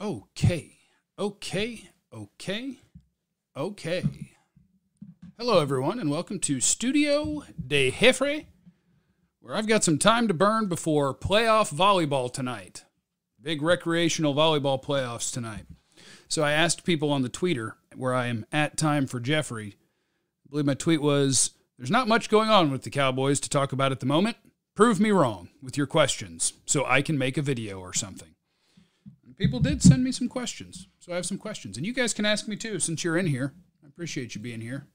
Okay. Okay. Okay. Okay. Hello, everyone, and welcome to Studio de Jefre, where I've got some time to burn before playoff volleyball tonight. Big recreational volleyball playoffs tonight. So I asked people on the Twitter, where I am at time for Jeffrey. I believe my tweet was There's not much going on with the Cowboys to talk about at the moment. Prove me wrong with your questions so I can make a video or something people did send me some questions. So I have some questions. And you guys can ask me too since you're in here. I appreciate you being here.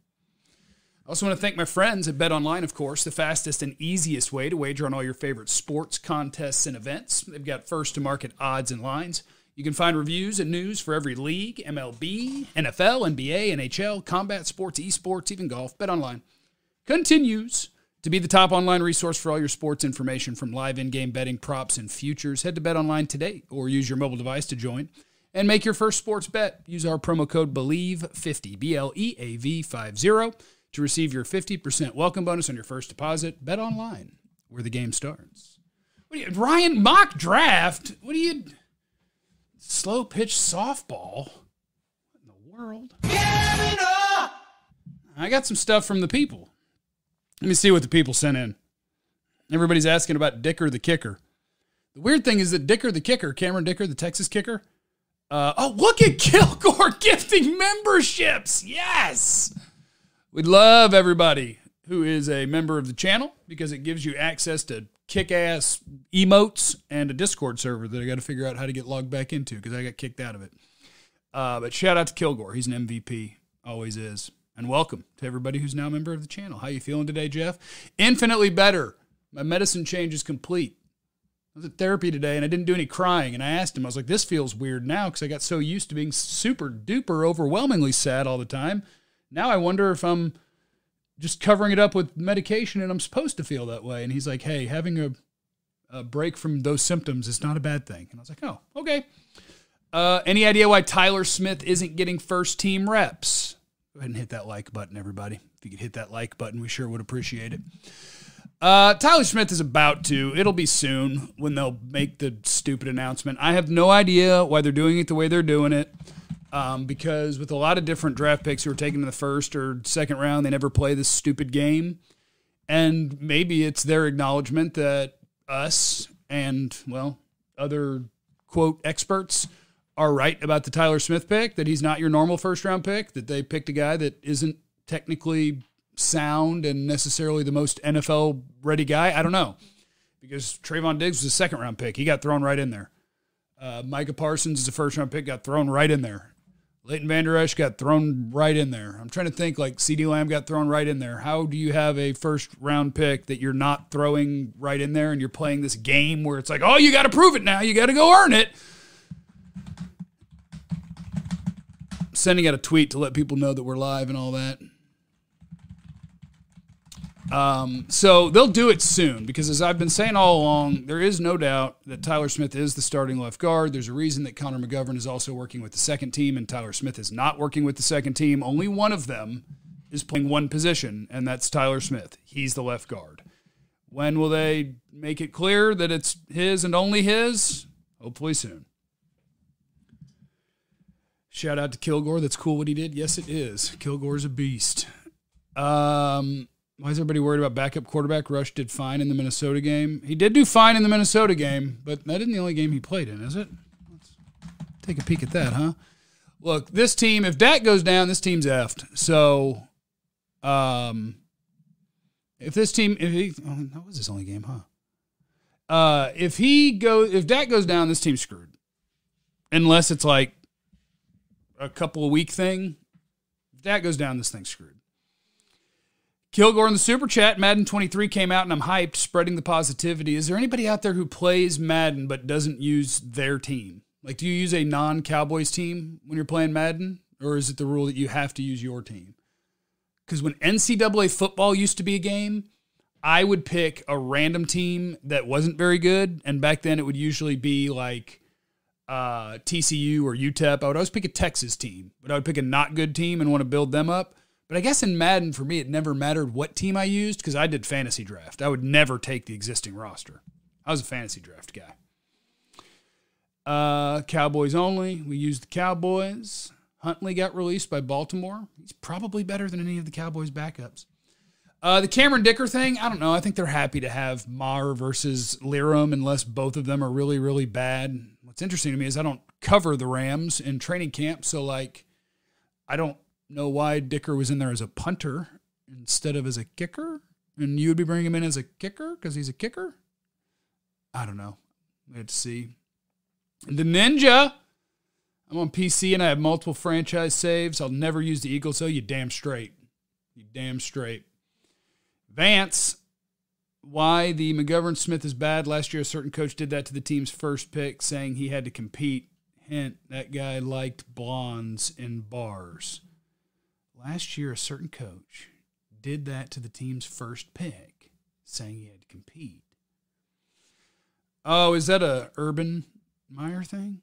I also want to thank my friends at Bet Online, of course, the fastest and easiest way to wager on all your favorite sports, contests, and events. They've got first to market odds and lines. You can find reviews and news for every league, MLB, NFL, NBA, NHL, combat sports, esports, even golf. Bet Online continues to be the top online resource for all your sports information from live in game betting, props, and futures, head to Bet Online today or use your mobile device to join and make your first sports bet. Use our promo code BLEAV50, B L E A V 50, to receive your 50% welcome bonus on your first deposit. Bet Online, where the game starts. What you, Ryan, mock draft? What do you. Slow pitch softball? What in the world? I got some stuff from the people. Let me see what the people sent in. Everybody's asking about Dicker the kicker. The weird thing is that Dicker the kicker, Cameron Dicker, the Texas kicker. Uh, oh, look at Kilgore gifting memberships. Yes. We'd love everybody who is a member of the channel because it gives you access to kick ass emotes and a Discord server that I got to figure out how to get logged back into because I got kicked out of it. Uh, but shout out to Kilgore. He's an MVP, always is and welcome to everybody who's now a member of the channel. How you feeling today, Jeff? Infinitely better. My medicine change is complete. I was at therapy today and I didn't do any crying. And I asked him, I was like, this feels weird now because I got so used to being super duper overwhelmingly sad all the time. Now I wonder if I'm just covering it up with medication and I'm supposed to feel that way. And he's like, hey, having a, a break from those symptoms is not a bad thing. And I was like, oh, okay. Uh, any idea why Tyler Smith isn't getting first team reps? And hit that like button, everybody. If you could hit that like button, we sure would appreciate it. Uh, Tyler Smith is about to. It'll be soon when they'll make the stupid announcement. I have no idea why they're doing it the way they're doing it. Um, because with a lot of different draft picks who are taken in the first or second round, they never play this stupid game. And maybe it's their acknowledgement that us and, well, other quote experts are right about the Tyler Smith pick, that he's not your normal first round pick, that they picked a guy that isn't technically sound and necessarily the most NFL ready guy. I don't know. Because Trevon Diggs was a second round pick. He got thrown right in there. Uh, Micah Parsons is a first round pick, got thrown right in there. Leighton Vander Esch got thrown right in there. I'm trying to think like CeeDee Lamb got thrown right in there. How do you have a first round pick that you're not throwing right in there and you're playing this game where it's like, oh, you got to prove it now. You got to go earn it. Sending out a tweet to let people know that we're live and all that. Um, so they'll do it soon because, as I've been saying all along, there is no doubt that Tyler Smith is the starting left guard. There's a reason that Connor McGovern is also working with the second team and Tyler Smith is not working with the second team. Only one of them is playing one position, and that's Tyler Smith. He's the left guard. When will they make it clear that it's his and only his? Hopefully soon. Shout out to Kilgore. That's cool what he did. Yes, it is. Kilgore's a beast. Um, why is everybody worried about backup quarterback? Rush did fine in the Minnesota game. He did do fine in the Minnesota game, but that isn't the only game he played in, is it? Let's take a peek at that, huh? Look, this team, if Dak goes down, this team's effed. So, um, if this team, if he, oh, that was his only game, huh? Uh, if he goes, if Dak goes down, this team's screwed. Unless it's like a couple of week thing, if that goes down, this thing's screwed. Kilgore in the super chat, Madden 23 came out and I'm hyped, spreading the positivity. Is there anybody out there who plays Madden but doesn't use their team? Like, do you use a non Cowboys team when you're playing Madden? Or is it the rule that you have to use your team? Because when NCAA football used to be a game, I would pick a random team that wasn't very good. And back then it would usually be like uh, TCU or UTEP. I would always pick a Texas team, but I would pick a not good team and want to build them up. But I guess in Madden, for me, it never mattered what team I used because I did fantasy draft. I would never take the existing roster. I was a fantasy draft guy. Uh, Cowboys only. We used the Cowboys. Huntley got released by Baltimore. He's probably better than any of the Cowboys' backups. Uh, the Cameron Dicker thing, I don't know. I think they're happy to have Maher versus Lirim unless both of them are really, really bad. What's interesting to me is I don't cover the Rams in training camp, so like I don't know why Dicker was in there as a punter instead of as a kicker, and you would be bringing him in as a kicker because he's a kicker. I don't know. Let's see. The Ninja. I'm on PC and I have multiple franchise saves. I'll never use the Eagles, so you damn straight. You damn straight. Vance, why the McGovern Smith is bad. Last year, a certain coach did that to the team's first pick, saying he had to compete. Hint, that guy liked blondes in bars. Last year, a certain coach did that to the team's first pick, saying he had to compete. Oh, is that a Urban Meyer thing?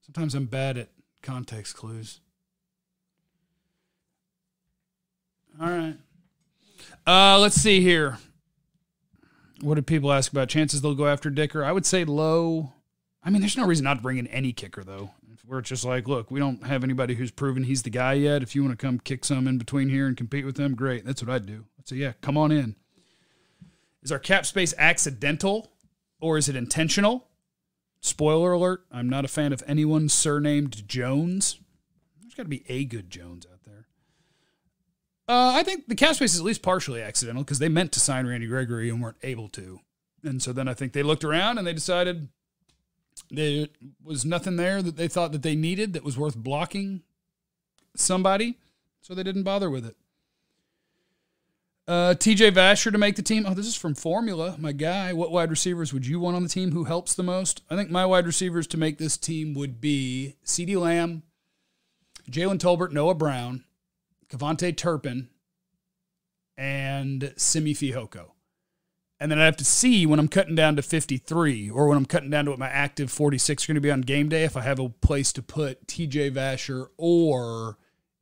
Sometimes I'm bad at context clues. All right. Uh, let's see here. What did people ask about chances they'll go after Dicker? I would say low. I mean, there's no reason not to bring in any kicker though. We're just like, look, we don't have anybody who's proven he's the guy yet. If you want to come kick some in between here and compete with them, great. That's what I'd do. I'd yeah, come on in. Is our cap space accidental or is it intentional? Spoiler alert: I'm not a fan of anyone surnamed Jones. There's got to be a good Jones. Uh, I think the cap space is at least partially accidental because they meant to sign Randy Gregory and weren't able to. And so then I think they looked around and they decided there was nothing there that they thought that they needed that was worth blocking somebody. So they didn't bother with it. Uh, TJ Vasher to make the team. Oh, this is from Formula, my guy. What wide receivers would you want on the team? Who helps the most? I think my wide receivers to make this team would be CeeDee Lamb, Jalen Tolbert, Noah Brown, KaVontae Turpin, and Simi Fehoko. And then I have to see when I'm cutting down to 53 or when I'm cutting down to what my active 46 are going to be on game day if I have a place to put TJ Vasher or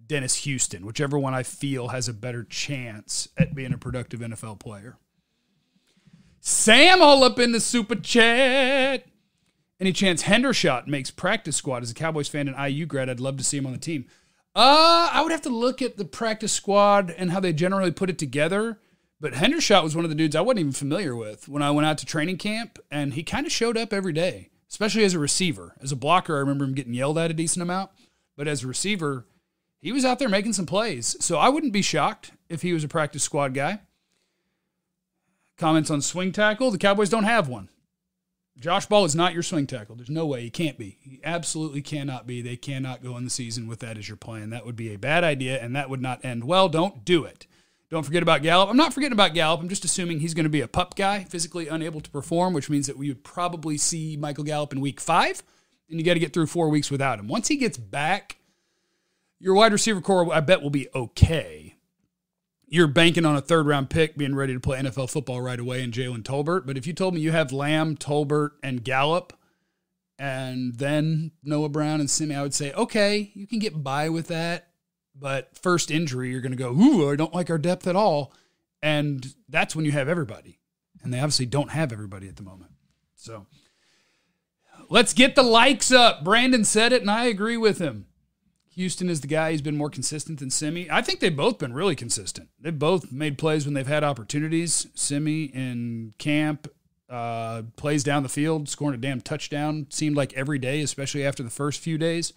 Dennis Houston, whichever one I feel has a better chance at being a productive NFL player. Sam all up in the super chat. Any chance Hendershot makes practice squad as a Cowboys fan and IU grad? I'd love to see him on the team. Uh, I would have to look at the practice squad and how they generally put it together. But Hendershot was one of the dudes I wasn't even familiar with when I went out to training camp, and he kind of showed up every day, especially as a receiver. As a blocker, I remember him getting yelled at a decent amount, but as a receiver, he was out there making some plays. So I wouldn't be shocked if he was a practice squad guy. Comments on swing tackle. The Cowboys don't have one. Josh Ball is not your swing tackle. There's no way. He can't be. He absolutely cannot be. They cannot go in the season with that as your plan. That would be a bad idea, and that would not end well. Don't do it. Don't forget about Gallup. I'm not forgetting about Gallup. I'm just assuming he's going to be a pup guy, physically unable to perform, which means that we would probably see Michael Gallup in week five, and you got to get through four weeks without him. Once he gets back, your wide receiver corps, I bet, will be okay. You're banking on a third round pick being ready to play NFL football right away in Jalen Tolbert. But if you told me you have Lamb, Tolbert, and Gallup, and then Noah Brown and Simi, I would say, okay, you can get by with that. But first injury, you're going to go, ooh, I don't like our depth at all. And that's when you have everybody. And they obviously don't have everybody at the moment. So let's get the likes up. Brandon said it, and I agree with him. Houston is the guy who's been more consistent than Simi. I think they've both been really consistent. They've both made plays when they've had opportunities. Simi in camp uh, plays down the field, scoring a damn touchdown. Seemed like every day, especially after the first few days.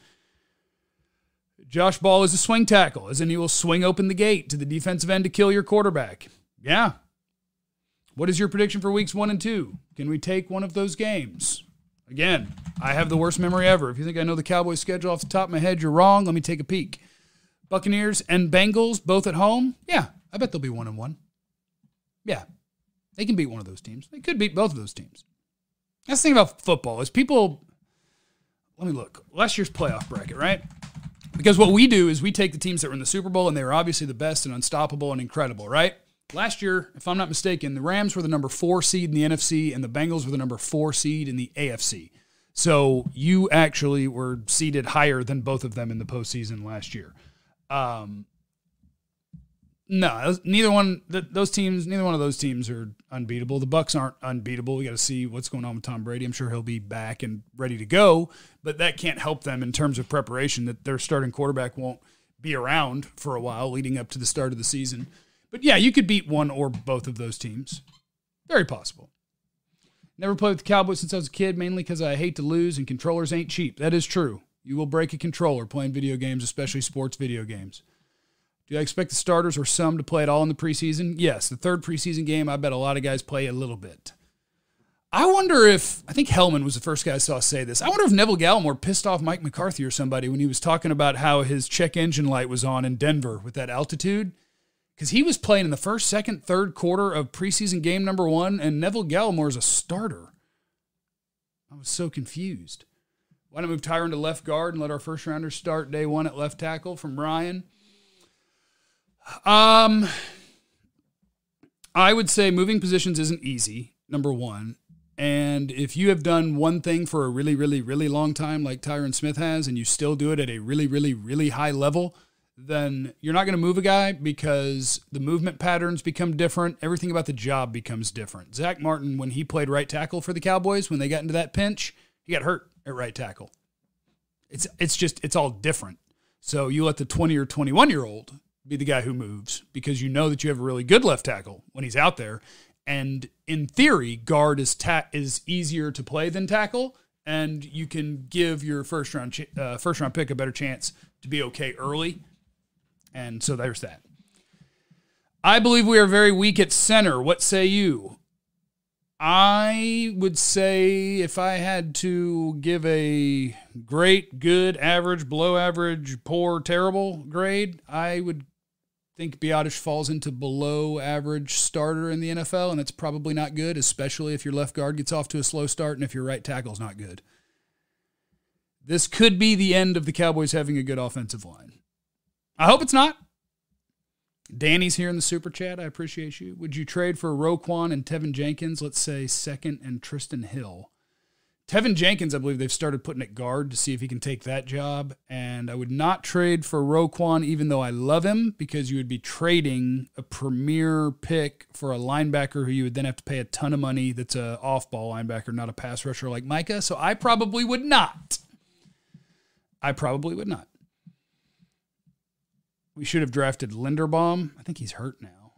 Josh Ball is a swing tackle, as in he will swing open the gate to the defensive end to kill your quarterback. Yeah. What is your prediction for weeks one and two? Can we take one of those games? Again, I have the worst memory ever. If you think I know the Cowboys schedule off the top of my head, you're wrong. Let me take a peek. Buccaneers and Bengals both at home. Yeah, I bet they'll be one and one. Yeah, they can beat one of those teams. They could beat both of those teams. That's the thing about football is people. Let me look. Last year's playoff bracket, right? Because what we do is we take the teams that were in the Super Bowl and they were obviously the best and unstoppable and incredible, right? Last year, if I'm not mistaken, the Rams were the number four seed in the NFC and the Bengals were the number four seed in the AFC. So you actually were seeded higher than both of them in the postseason last year. Um, No, neither one. Those teams, neither one of those teams are unbeatable. The Bucs aren't unbeatable. We got to see what's going on with Tom Brady. I'm sure he'll be back and ready to go, but that can't help them in terms of preparation. That their starting quarterback won't be around for a while leading up to the start of the season. But yeah, you could beat one or both of those teams. Very possible. Never played with the Cowboys since I was a kid, mainly because I hate to lose and controllers ain't cheap. That is true. You will break a controller playing video games, especially sports video games. Do I expect the starters or some to play at all in the preseason? Yes. The third preseason game, I bet a lot of guys play a little bit. I wonder if, I think Hellman was the first guy I saw say this. I wonder if Neville Gallimore pissed off Mike McCarthy or somebody when he was talking about how his check engine light was on in Denver with that altitude. Because he was playing in the first, second, third quarter of preseason game number one, and Neville Gallimore is a starter. I was so confused. Why not move Tyron to left guard and let our first rounder start day one at left tackle from Ryan? Um, I would say moving positions isn't easy, number one. And if you have done one thing for a really, really, really long time, like Tyron Smith has, and you still do it at a really, really, really high level, then you're not going to move a guy because the movement patterns become different. Everything about the job becomes different. Zack Martin, when he played right tackle for the Cowboys, when they got into that pinch, he got hurt at right tackle. It's it's just it's all different. So you let the 20 or 21 year old be the guy who moves because you know that you have a really good left tackle when he's out there. And in theory, guard is ta- is easier to play than tackle, and you can give your first round ch- uh, first round pick a better chance to be okay early. And so there's that. I believe we are very weak at center. What say you? I would say if I had to give a great, good, average, below average, poor, terrible grade, I would think Biadasz falls into below average starter in the NFL, and it's probably not good, especially if your left guard gets off to a slow start and if your right tackle is not good. This could be the end of the Cowboys having a good offensive line. I hope it's not. Danny's here in the super chat. I appreciate you. Would you trade for Roquan and Teven Jenkins? Let's say second and Trysten Hill. Teven Jenkins, I believe they've started putting at guard to see if he can take that job. And I would not trade for Roquan, even though I love him, because you would be trading a premier pick for a linebacker who you would then have to pay a ton of money that's a off-ball linebacker, not a pass rusher like Micah. So I probably would not. I probably would not. We should have drafted Linderbaum. I think he's hurt now.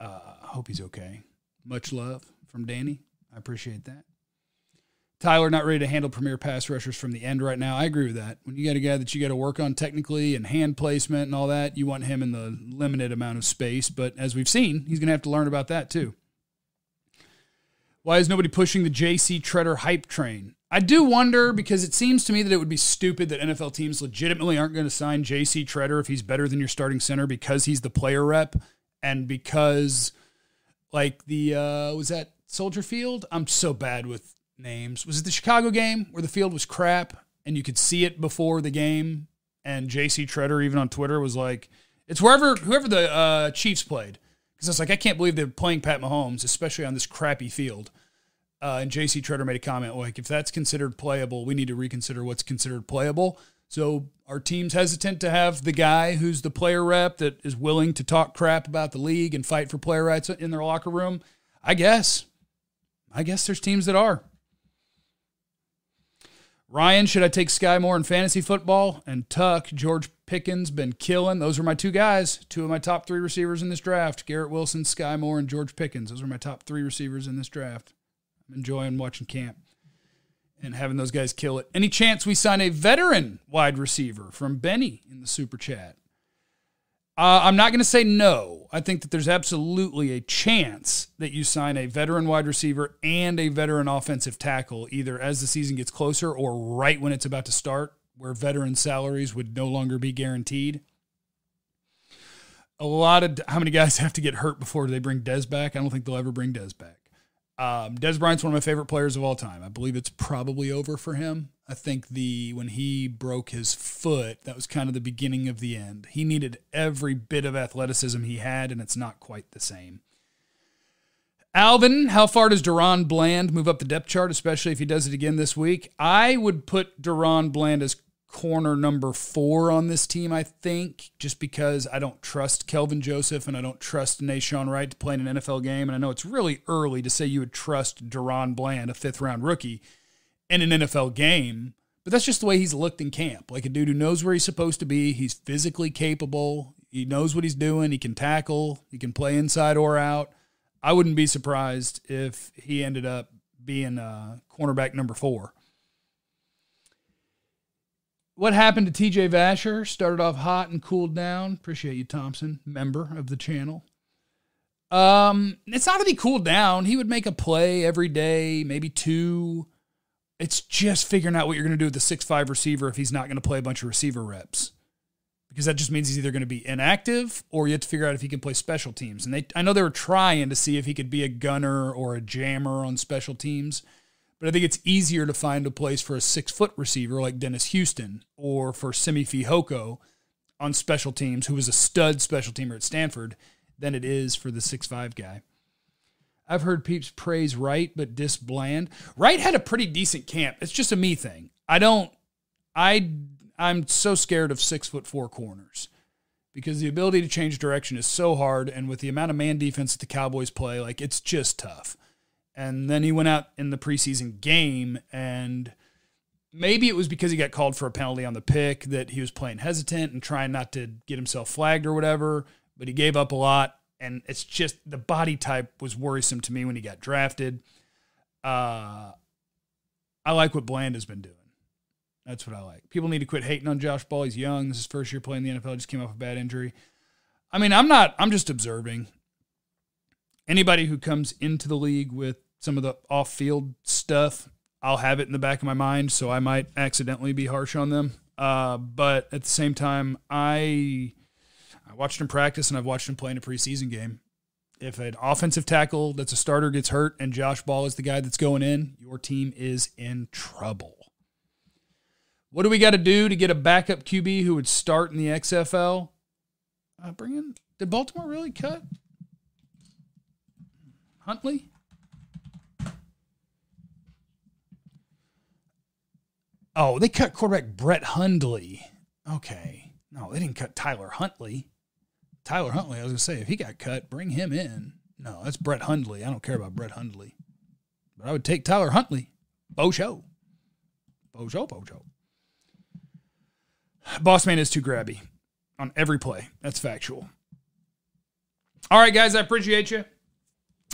Uh, I hope he's okay. Much love from Danny. I appreciate that. Tyler not ready to handle premier pass rushers from the end right now. I agree with that. When you got a guy that you got to work on technically and hand placement and all that, you want him in the limited amount of space. But as we've seen, he's going to have to learn about that too. Why is nobody pushing the JC Tretter hype train? I do wonder because it seems to me that it would be stupid that NFL teams legitimately aren't going to sign JC Tretter if he's better than your starting center because he's the player rep and because like the uh was that Soldier Field? I'm so bad with names. Was it the Chicago game where the field was crap and you could see it before the game? And JC Tretter, even on Twitter, was like, it's wherever, whoever the uh, Chiefs played. Because it's like, I can't believe they're playing Pat Mahomes, especially on this crappy field. Uh, and JC Tretter made a comment like, if that's considered playable, we need to reconsider what's considered playable. So our team's hesitant to have the guy who's the player rep that is willing to talk crap about the league and fight for player rights in their locker room. I guess. I guess there's teams that are. Ryan, should I take Skyy Moore in fantasy football? And Tuck, George Pickens, been killing. Those are my two guys, two of my top three receivers in this draft Garrett Wilson, Skyy Moore, and George Pickens. Those are my top three receivers in this draft. Enjoying watching camp and having those guys kill it. Any chance we sign a veteran wide receiver from Benny in the super chat? Uh, I'm not going to say no. I think that there's absolutely a chance that you sign a veteran wide receiver and a veteran offensive tackle, either as the season gets closer or right when it's about to start, where veteran salaries would no longer be guaranteed. A lot of how many guys have to get hurt before they bring Dez back? I don't think they'll ever bring Dez back. Um, Dez Bryant's one of my favorite players of all time. I believe it's probably over for him. I think the when he broke his foot, that was kind of the beginning of the end. He needed every bit of athleticism he had, and it's not quite the same. Alvin, how far does DaRon Bland move up the depth chart, especially if he does it again this week? I would put DaRon Bland as corner number four on this team, I think, just because I don't trust Kelvin Joseph and I don't trust Nahshon Wright to play in an NFL game. And I know it's really early to say you would trust DaRon Bland, a fifth round rookie, in an NFL game. But that's just the way he's looked in camp. Like a dude who knows where he's supposed to be. He's physically capable. He knows what he's doing. He can tackle. He can play inside or out. I wouldn't be surprised if he ended up being uh, cornerback number four. What happened to TJ Vasher? Started off hot and cooled down. Appreciate you, Thompson, member of the channel. Um, it's not that he cooled down. He would make a play every day, maybe two. It's just figuring out what you're going to do with the six-five receiver if he's not going to play a bunch of receiver reps. Because that just means he's either going to be inactive or you have to figure out if he can play special teams. And they I know they were trying to see if he could be a gunner or a jammer on special teams. But I think it's easier to find a place for a six foot receiver like Dennis Houston or for Simi Fehoko on special teams, who was a stud special teamer at Stanford, than it is for the six five guy. I've heard peeps praise Wright, but diss Bland. Wright had a pretty decent camp. It's just a me thing. I don't. I I'm so scared of six foot four corners because the ability to change direction is so hard, and with the amount of man defense that the Cowboys play, like it's just tough. And then he went out in the preseason game, and maybe it was because he got called for a penalty on the pick that he was playing hesitant and trying not to get himself flagged or whatever. But he gave up a lot, and it's just the body type was worrisome to me when he got drafted. Uh, I like what Bland has been doing. That's what I like. People need to quit hating on Josh Ball. He's young. This is his first year playing the NFL. Just came off a bad injury. I mean, I'm not. I'm just observing anybody who comes into the league with some of the off field stuff, I'll have it in the back of my mind, so I might accidentally be harsh on them. Uh, but at the same time, I I watched him practice and I've watched him play in a preseason game. If an offensive tackle that's a starter gets hurt and Josh Ball is the guy that's going in, your team is in trouble. What do we got to do to get a backup QB who would start in the XFL? Uh, bring in. Did Baltimore really cut Huntley? Oh, they cut quarterback Brett Hundley. Okay. No, they didn't cut Tyler Huntley. Tyler Huntley, I was going to say, if he got cut, bring him in. No, that's Brett Hundley. I don't care about Brett Hundley. But I would take Tyler Huntley. Bo show. Bo show, Bo show. Boss man is too grabby on every play. That's factual. All right, guys, I appreciate you.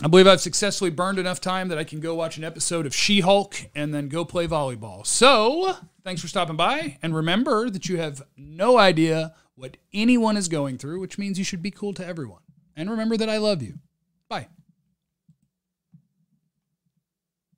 I believe I've successfully burned enough time that I can go watch an episode of She Hulk and then go play volleyball. So, thanks for stopping by. And remember that you have no idea what anyone is going through, which means you should be cool to everyone. And remember that I love you. Bye.